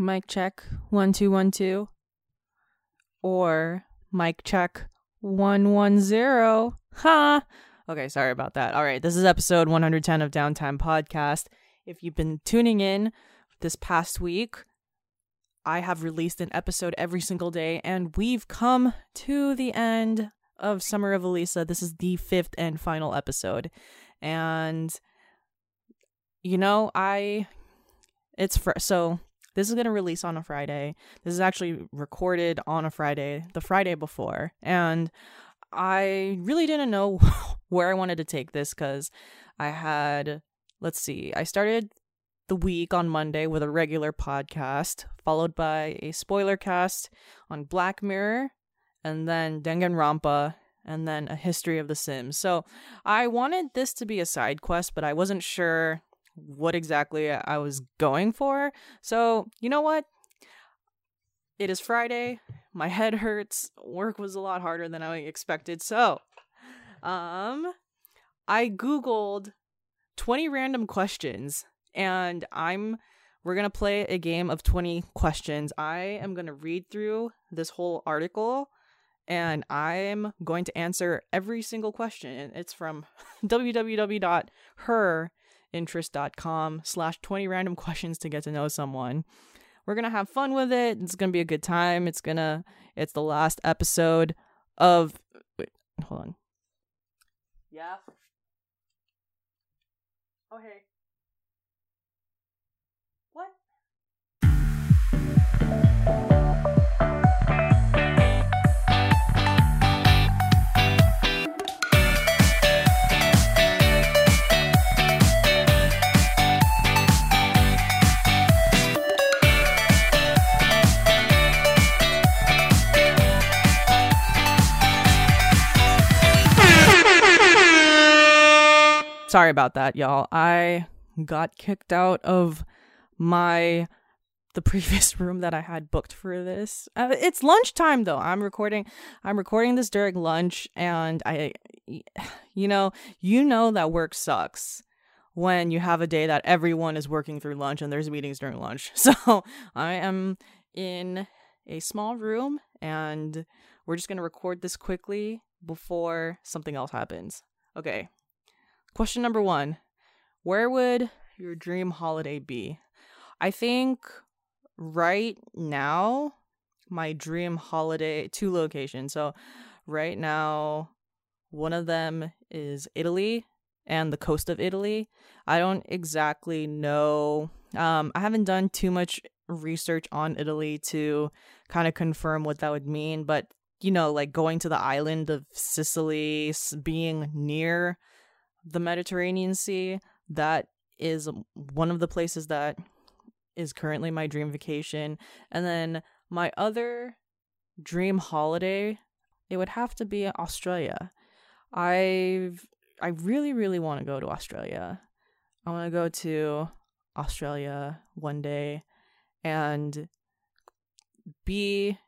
Mic check one two one two. Or mic check one one zero. Ha. Okay, sorry about that. All right, this is episode 110 of Downtime Podcast. If you've been tuning in this past week, I have released an episode every single day, and we've come to the end of Summer of Elisa. This is the fifth and final episode. And, you know, I. It's fr- so this is going to release on a Friday. This is actually recorded on a Friday, the Friday before. And I really didn't know where I wanted to take this because I had, let's see, I started the week on Monday with a regular podcast, followed by a spoiler cast on Black Mirror, and then Danganronpa, and then a history of The Sims. So I wanted this to be a side quest, but I wasn't sure what exactly I was going for. So, you know what? It is Friday. My head hurts. Work was a lot harder than I expected. So, um I googled 20 random questions and I'm we're going to play a game of 20 questions. I am going to read through this whole article and I'm going to answer every single question. It's from www.her interest.com slash 20 random questions to get to know someone. We're gonna have fun with it. It's gonna be a good time. It's gonna it's the last episode of wait hold on. Yeah. Oh hey Sorry about that, y'all. I got kicked out of my the previous room that I had booked for this. Uh, it's lunchtime though. I'm recording I'm recording this during lunch and I you know, you know that work sucks when you have a day that everyone is working through lunch and there's meetings during lunch. So, I am in a small room and we're just going to record this quickly before something else happens. Okay, Question number one Where would your dream holiday be? I think right now, my dream holiday, two locations. So, right now, one of them is Italy and the coast of Italy. I don't exactly know. Um, I haven't done too much research on Italy to kind of confirm what that would mean, but you know, like going to the island of Sicily, being near the Mediterranean Sea. That is one of the places that is currently my dream vacation. And then my other dream holiday, it would have to be Australia. I've I really really want to go to Australia. I want to go to Australia one day and be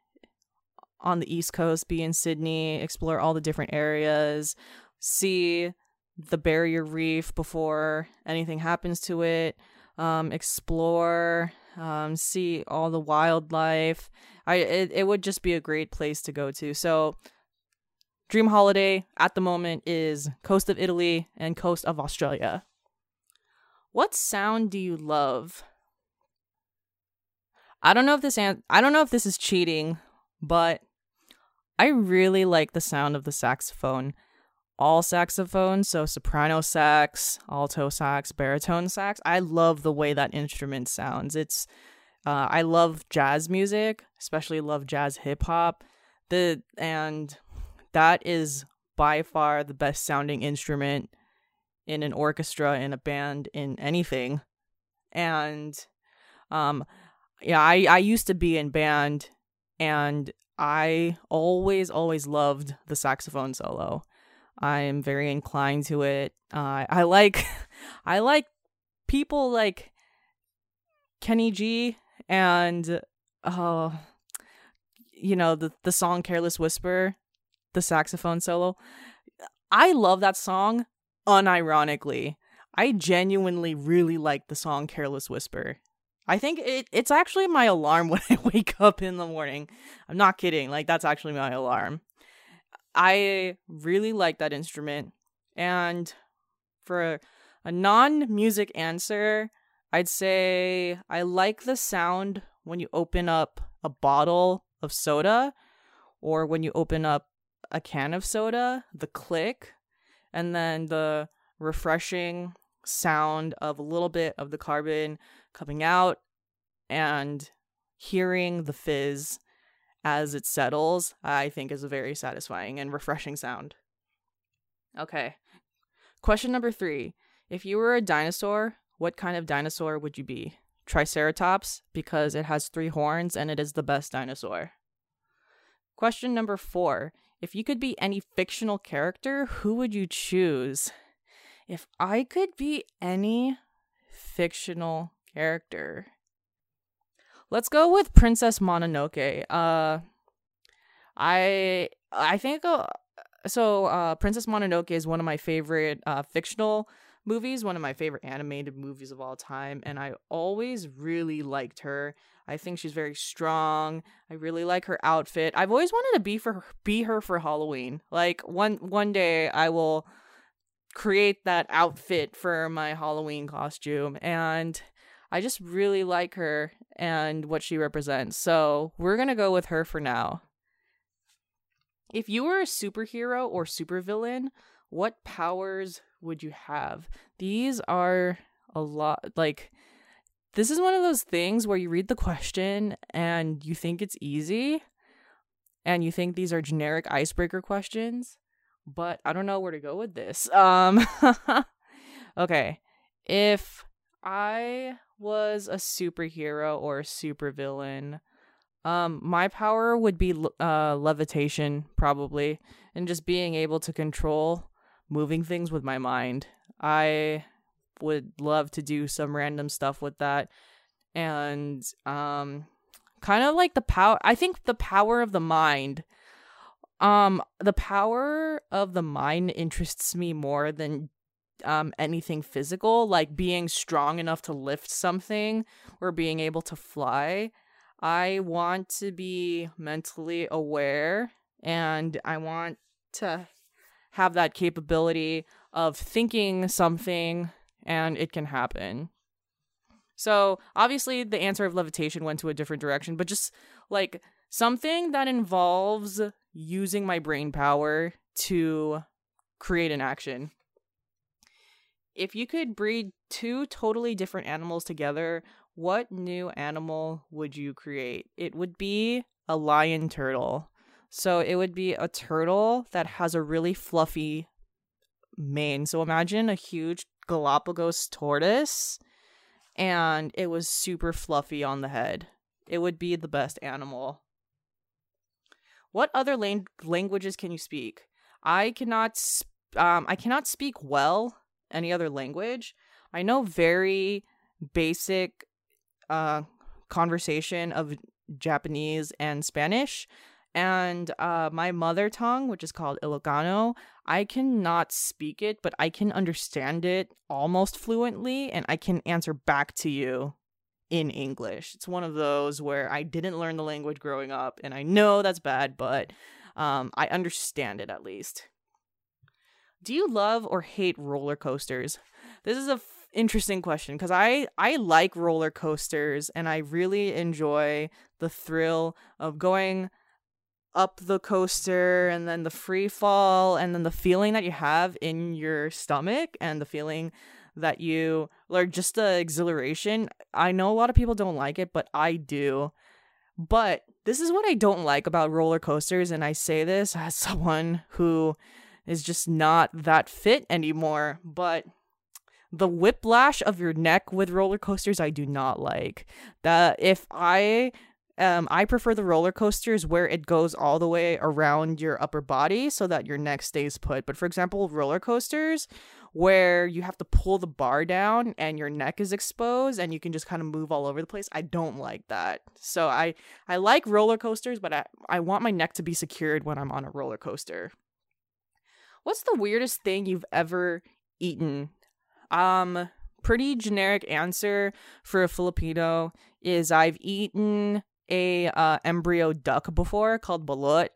on the East Coast, be in Sydney, explore all the different areas, see the barrier reef before anything happens to it, um, explore, um, see all the wildlife. I it, it would just be a great place to go to. So dream holiday at the moment is coast of Italy and coast of Australia. What sound do you love? I don't know if this an- I don't know if this is cheating, but I really like the sound of the saxophone all saxophones, so soprano sax, alto sax, baritone sax. I love the way that instrument sounds. It's uh, I love jazz music, especially love jazz hip hop. The and that is by far the best sounding instrument in an orchestra, in a band, in anything. And um yeah, I I used to be in band and I always always loved the saxophone solo. I am very inclined to it. Uh, I like, I like people like Kenny G and uh, you know the the song "Careless Whisper," the saxophone solo. I love that song. Unironically, I genuinely really like the song "Careless Whisper." I think it, it's actually my alarm when I wake up in the morning. I'm not kidding. Like, that's actually my alarm. I really like that instrument. And for a, non music answer, I'd say I like the sound when you open up a bottle of soda or when you open up a can of soda, the click, and then the refreshing sound of a little bit of the carbon coming out and hearing the fizz as it settles, I think is a very satisfying and refreshing sound. Okay. Question number three. If you were a dinosaur, what kind of dinosaur would you be? Triceratops, because it has three horns and it is the best dinosaur. Question number four. If you could be any fictional character, who would you choose? If I could be any fictional character, let's go with Princess Mononoke. Uh, I I think uh, so. Uh, Princess Mononoke is one of my favorite uh, fictional movies, one of my favorite animated movies of all time, and I always really liked her. I think she's very strong. I really like her outfit. I've always wanted to be for be her for Halloween. Like one one day I will create that outfit for my Halloween costume and I just really like her and what she represents. So, we're going to go with her for now. If you were a superhero or supervillain, what powers would you have? These are a lot like this is one of those things where you read the question and you think it's easy and you think these are generic icebreaker questions, but I don't know where to go with this. Um okay. If I was a superhero or a supervillain, um my power would be uh levitation probably and just being able to control moving things with my mind. I would love to do some random stuff with that. And um kind of like the power I think the power of the mind um the power of the mind interests me more than um anything physical like being strong enough to lift something or being able to fly. I want to be mentally aware and I want to have that capability of thinking something and it can happen. So, obviously, the answer of levitation went to a different direction, but just like something that involves using my brain power to create an action. If you could breed two totally different animals together, what new animal would you create? It would be a lion turtle. So it would be a turtle that has a really fluffy mane. So imagine a huge Galapagos tortoise and it was super fluffy on the head. It would be the best animal. What other lang- languages can you speak? I cannot sp- um I cannot speak well any other language. I know very basic uh conversation of Japanese and Spanish, and uh, my mother tongue, which is called Ilocano, I cannot speak it, but I can understand it almost fluently, and I can answer back to you in English. It's one of those where I didn't learn the language growing up, and I know that's bad, but um, I understand it at least. Do you love or hate roller coasters? This is a f- interesting question because I I like roller coasters and I really enjoy the thrill of going up the coaster and then the free fall and then the feeling that you have in your stomach and the feeling that you like just the exhilaration. I know a lot of people don't like it, but I do. But this is what I don't like about roller coasters and I say this as someone who is just not that fit anymore, but the whiplash of your neck with roller coasters I do not like. That if I um, I prefer the roller coasters where it goes all the way around your upper body so that your neck stays put. But for example, roller coasters where you have to pull the bar down and your neck is exposed and you can just kind of move all over the place. I don't like that. So I I like roller coasters, but I I want my neck to be secured when I'm on a roller coaster. What's the weirdest thing you've ever eaten? Um pretty generic answer for a Filipino is I've eaten a uh, embryo duck before called balut.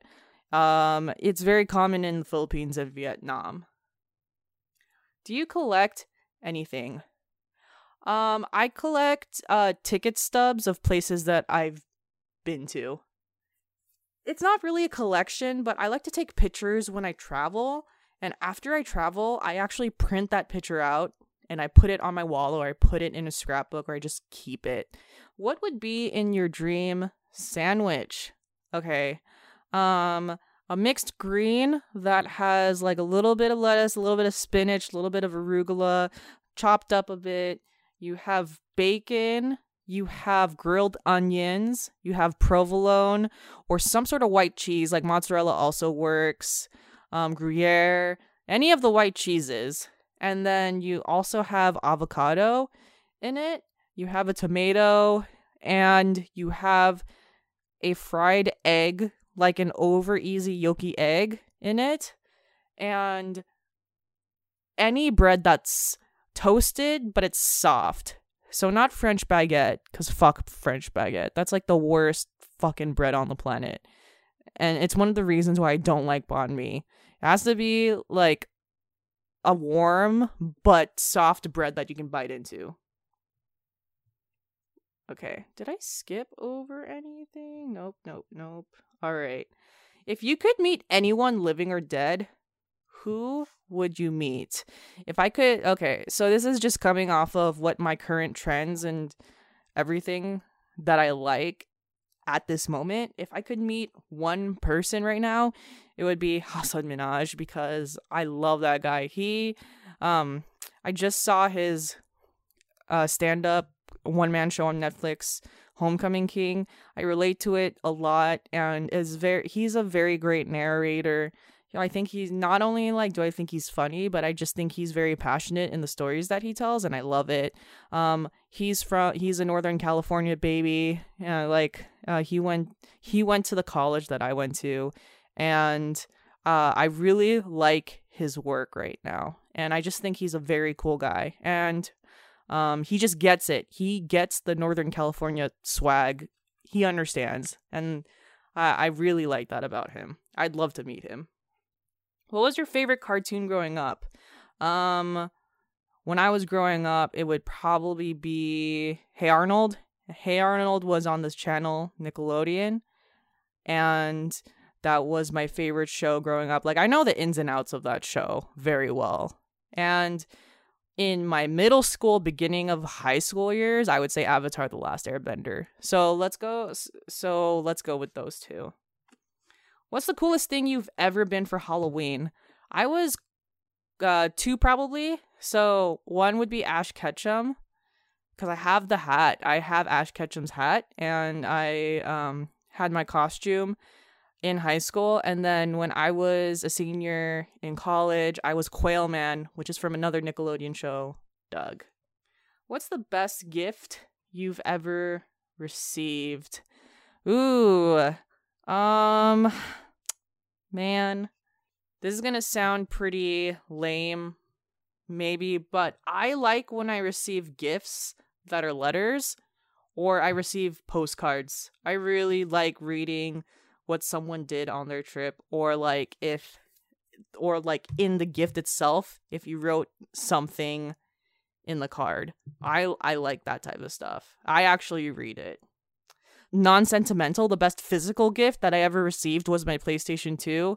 Um, it's very common in the Philippines and Vietnam. Do you collect anything? Um, I collect uh ticket stubs of places that I've been to. It's not really a collection, but I like to take pictures when I travel. And after I travel, I actually print that picture out and I put it on my wall or I put it in a scrapbook or I just keep it. What would be in your dream sandwich? Okay. Um a mixed green that has like a little bit of lettuce, a little bit of spinach, a little bit of arugula, chopped up a bit. You have bacon, you have grilled onions, you have provolone or some sort of white cheese like mozzarella also works, um, Gruyere, any of the white cheeses. And then you also have avocado in it. You have a tomato and you have a fried egg, like an over easy yolky egg in it. And any bread that's toasted, but it's soft. So not French baguette, because fuck French baguette. That's like the worst fucking bread on the planet. And it's one of the reasons why I don't like banh mi. It has to be like a warm but soft bread that you can bite into. Okay, did I skip over anything? Nope, nope, nope. All right. If you could meet anyone living or dead, who would you meet? If I could, okay, so this is just coming off of what my current trends and everything that I like at this moment. If I could meet one person right now, it would be Hasan Minhaj because I love that guy. He, um, I just saw his uh, stand up one man show on Netflix, Homecoming King. I relate to it a lot and is very he's a very great narrator. I think he's not only like do I think he's funny, but I just think he's very passionate in the stories that he tells and I love it. Um he's from he's a Northern California baby. Yeah, like uh, he went he went to the college that I went to and uh, I really like his work right now. And I just think he's a very cool guy. And um, he just gets it. He gets the Northern California swag. He understands. And I, I really like that about him. I'd love to meet him. What was your favorite cartoon growing up? Um, when I was growing up, it would probably be Hey Arnold. Hey Arnold was on this channel, Nickelodeon. And that was my favorite show growing up. Like I know the ins and outs of that show very well. And in my middle school, beginning of high school years, I would say Avatar the Last Airbender. So let's go so let's go with those two. What's the coolest thing you've ever been for Halloween? I was uh two probably. So one would be Ash Ketchum cuz I have the hat. I have Ash Ketchum's hat and I um had my costume in high school. And then when I was a senior in college, I was Quail Man, which is from another Nickelodeon show, Doug. What's the best gift you've ever received? Ooh, um, man, this is gonna sound pretty lame, maybe, but I like when I receive gifts that are letters or I receive postcards. I really like reading what someone did on their trip or like if or like in the gift itself if you wrote something in the card. I I like that type of stuff. I actually read it. Non-sentimental, the best physical gift that I ever received was my PlayStation 2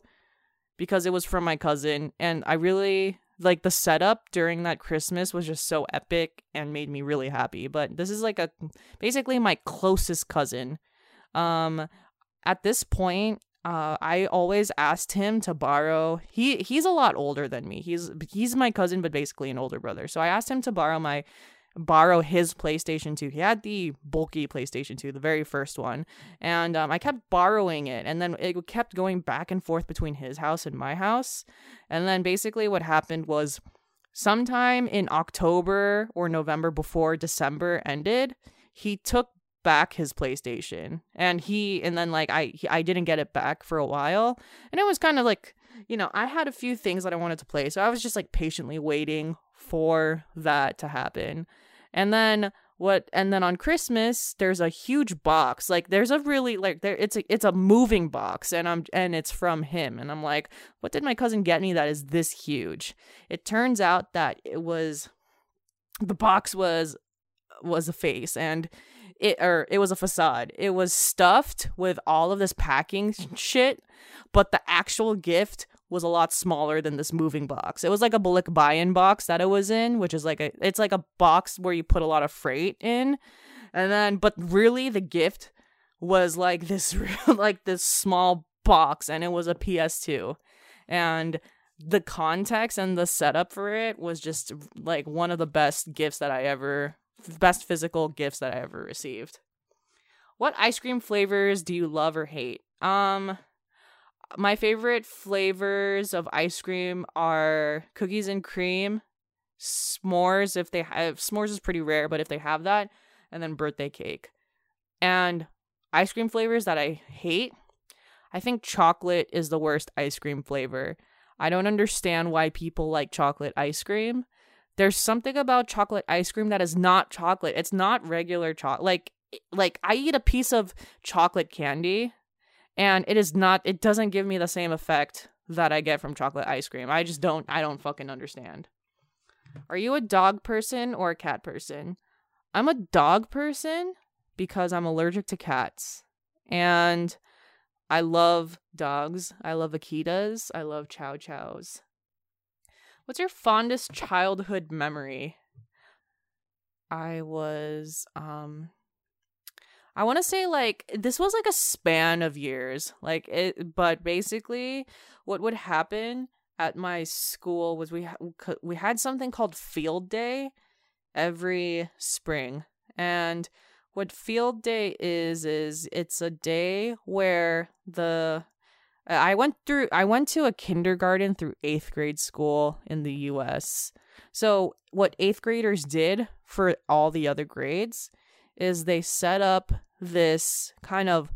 because it was from my cousin and I really like the setup during that Christmas was just so epic and made me really happy. But this is like a basically my closest cousin. Um at this point, uh, I always asked him to borrow. He he's a lot older than me. He's he's my cousin, but basically an older brother. So I asked him to borrow my borrow his PlayStation 2. He had the bulky PlayStation 2, the very first one, and um, I kept borrowing it, and then it kept going back and forth between his house and my house. And then basically what happened was, sometime in October or November before December ended, he took back his PlayStation, and he and then like I he, I didn't get it back for a while, and it was kind of like you know, I had a few things that I wanted to play. So I was just like patiently waiting for that to happen. And then what and then on Christmas there's a huge box. Like there's a really like there it's a it's a moving box and I'm and it's from him and I'm like, what did my cousin get me that is this huge? It turns out that it was the box was was a face and it or it was a facade. It was stuffed with all of this packing shit, but the actual gift was a lot smaller than this moving box. It was like a bullock buy-in box that it was in, which is like a it's like a box where you put a lot of freight in. And then but really the gift was like this like this small box and it was a PS2. And the context and the setup for it was just like one of the best gifts that I ever best physical gifts that I ever received. What ice cream flavors do you love or hate? Um my favorite flavors of ice cream are cookies and cream, s'mores if they have s'mores is pretty rare, but if they have that, and then birthday cake. And ice cream flavors that I hate, I think chocolate is the worst ice cream flavor. I don't understand why people like chocolate ice cream. There's something about chocolate ice cream that is not chocolate. It's not regular chocolate. Like like I eat a piece of chocolate candy and it is not it doesn't give me the same effect that I get from chocolate ice cream. I just don't I don't fucking understand. Are you a dog person or a cat person? I'm a dog person because I'm allergic to cats. And I love dogs. I love Akitas. I love Chow Chows. What's your fondest childhood memory? I was um I want to say like this was like a span of years. Like it but basically what would happen at my school was we ha- we had something called field day every spring. And what field day is is it's a day where the I went through I went to a kindergarten through 8th grade school in the US. So what 8th graders did for all the other grades is they set up this kind of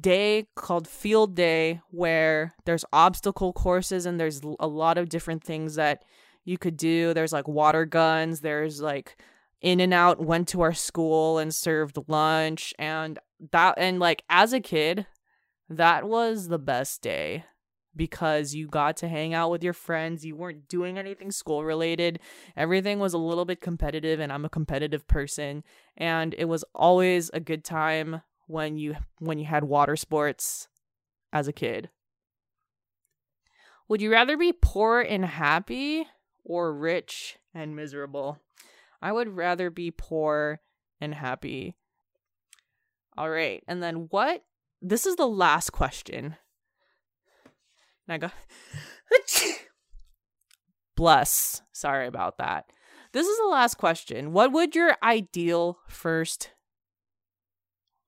day called field day where there's obstacle courses and there's a lot of different things that you could do. There's like water guns, there's like In-N-Out went to our school and served lunch and that and like as a kid, that was the best day because you got to hang out with your friends. You weren't doing anything school related. Everything was a little bit competitive, and I'm a competitive person. And it was always a good time when you when you had water sports as a kid. Would you rather be poor and happy or rich and miserable? I would rather be poor and happy. All right. And then what? This is the last question and I go, bless. Sorry about that. This is the last question. What would your ideal first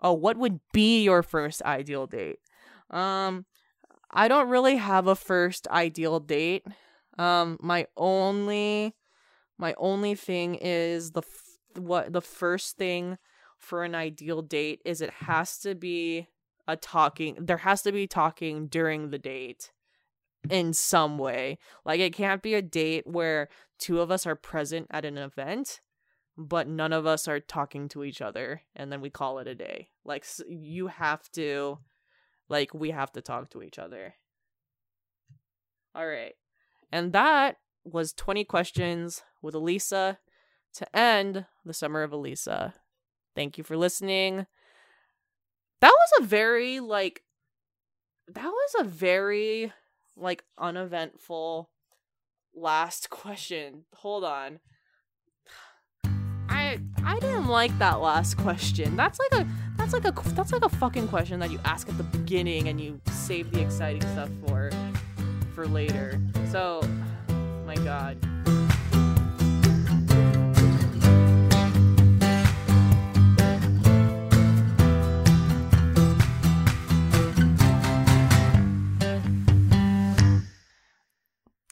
Oh, what would be your first ideal date? Um I don't really have a first ideal date. Um my only my only thing is the f- what the first thing for an ideal date is it has to be a talking there has to be talking during the date in some way. Like it can't be a date where two of us are present at an event but none of us are talking to each other and then we call it a day. Like you have to like we have to talk to each other. All right. And that was 20 questions with Elisa to end the summer of Elisa. Thank you for listening. That was a very like that was a very like uneventful last question. Hold on. I I didn't like that last question. That's like a that's like a that's like a fucking question that you ask at the beginning and you save the exciting stuff for for later. So, my god.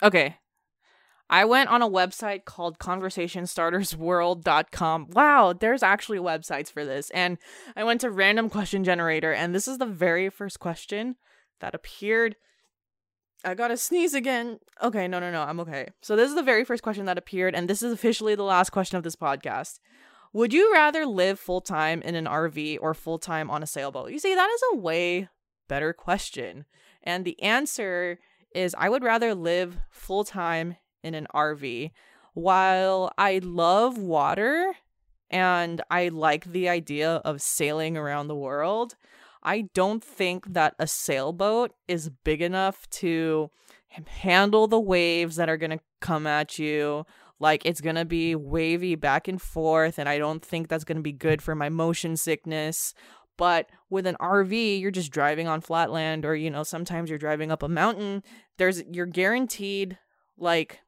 Okay. I went on a website called conversationstartersworld.com. Wow, there's actually websites for this. And I went to random question generator and this is the very first question that appeared I gotta sneeze again. Okay, no, no, no, I'm okay. So, this is the very first question that appeared, and this is officially the last question of this podcast. Would you rather live full time in an RV or full time on a sailboat? You see, that is a way better question. And the answer is I would rather live full time in an RV. While I love water and I like the idea of sailing around the world, I don't think that a sailboat is big enough to handle the waves that are going to come at you. Like it's going to be wavy back and forth, and I don't think that's going to be good for my motion sickness. But with an RV, you're just driving on flat land, or you know, sometimes you're driving up a mountain. There's you're guaranteed like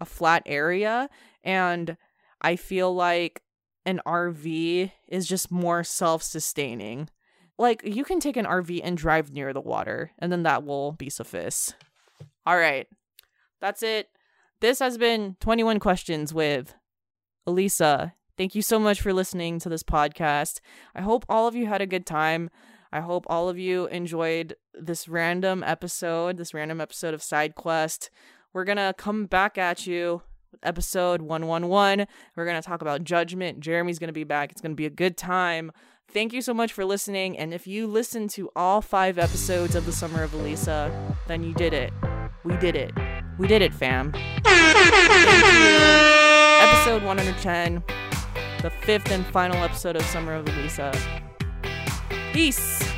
a flat area, and I feel like an RV is just more self sustaining like you can take an RV and drive near the water, and then that will be suffice. All right, that's it. This has been 21 questions with Elisa. Thank you so much for listening to this podcast. I hope all of you had a good time. I hope all of you enjoyed this random episode, this random episode of Side Quest. We're going to come back at you episode 111. We're going to talk about judgment. Jeremy's going to be back. It's going to be a good time. Thank you so much for listening. And if you listened to all five episodes of The Summer of Elisa, then you did it. We did it. We did it, fam. Episode 110, the fifth and final episode of Summer of Elisa. Peace.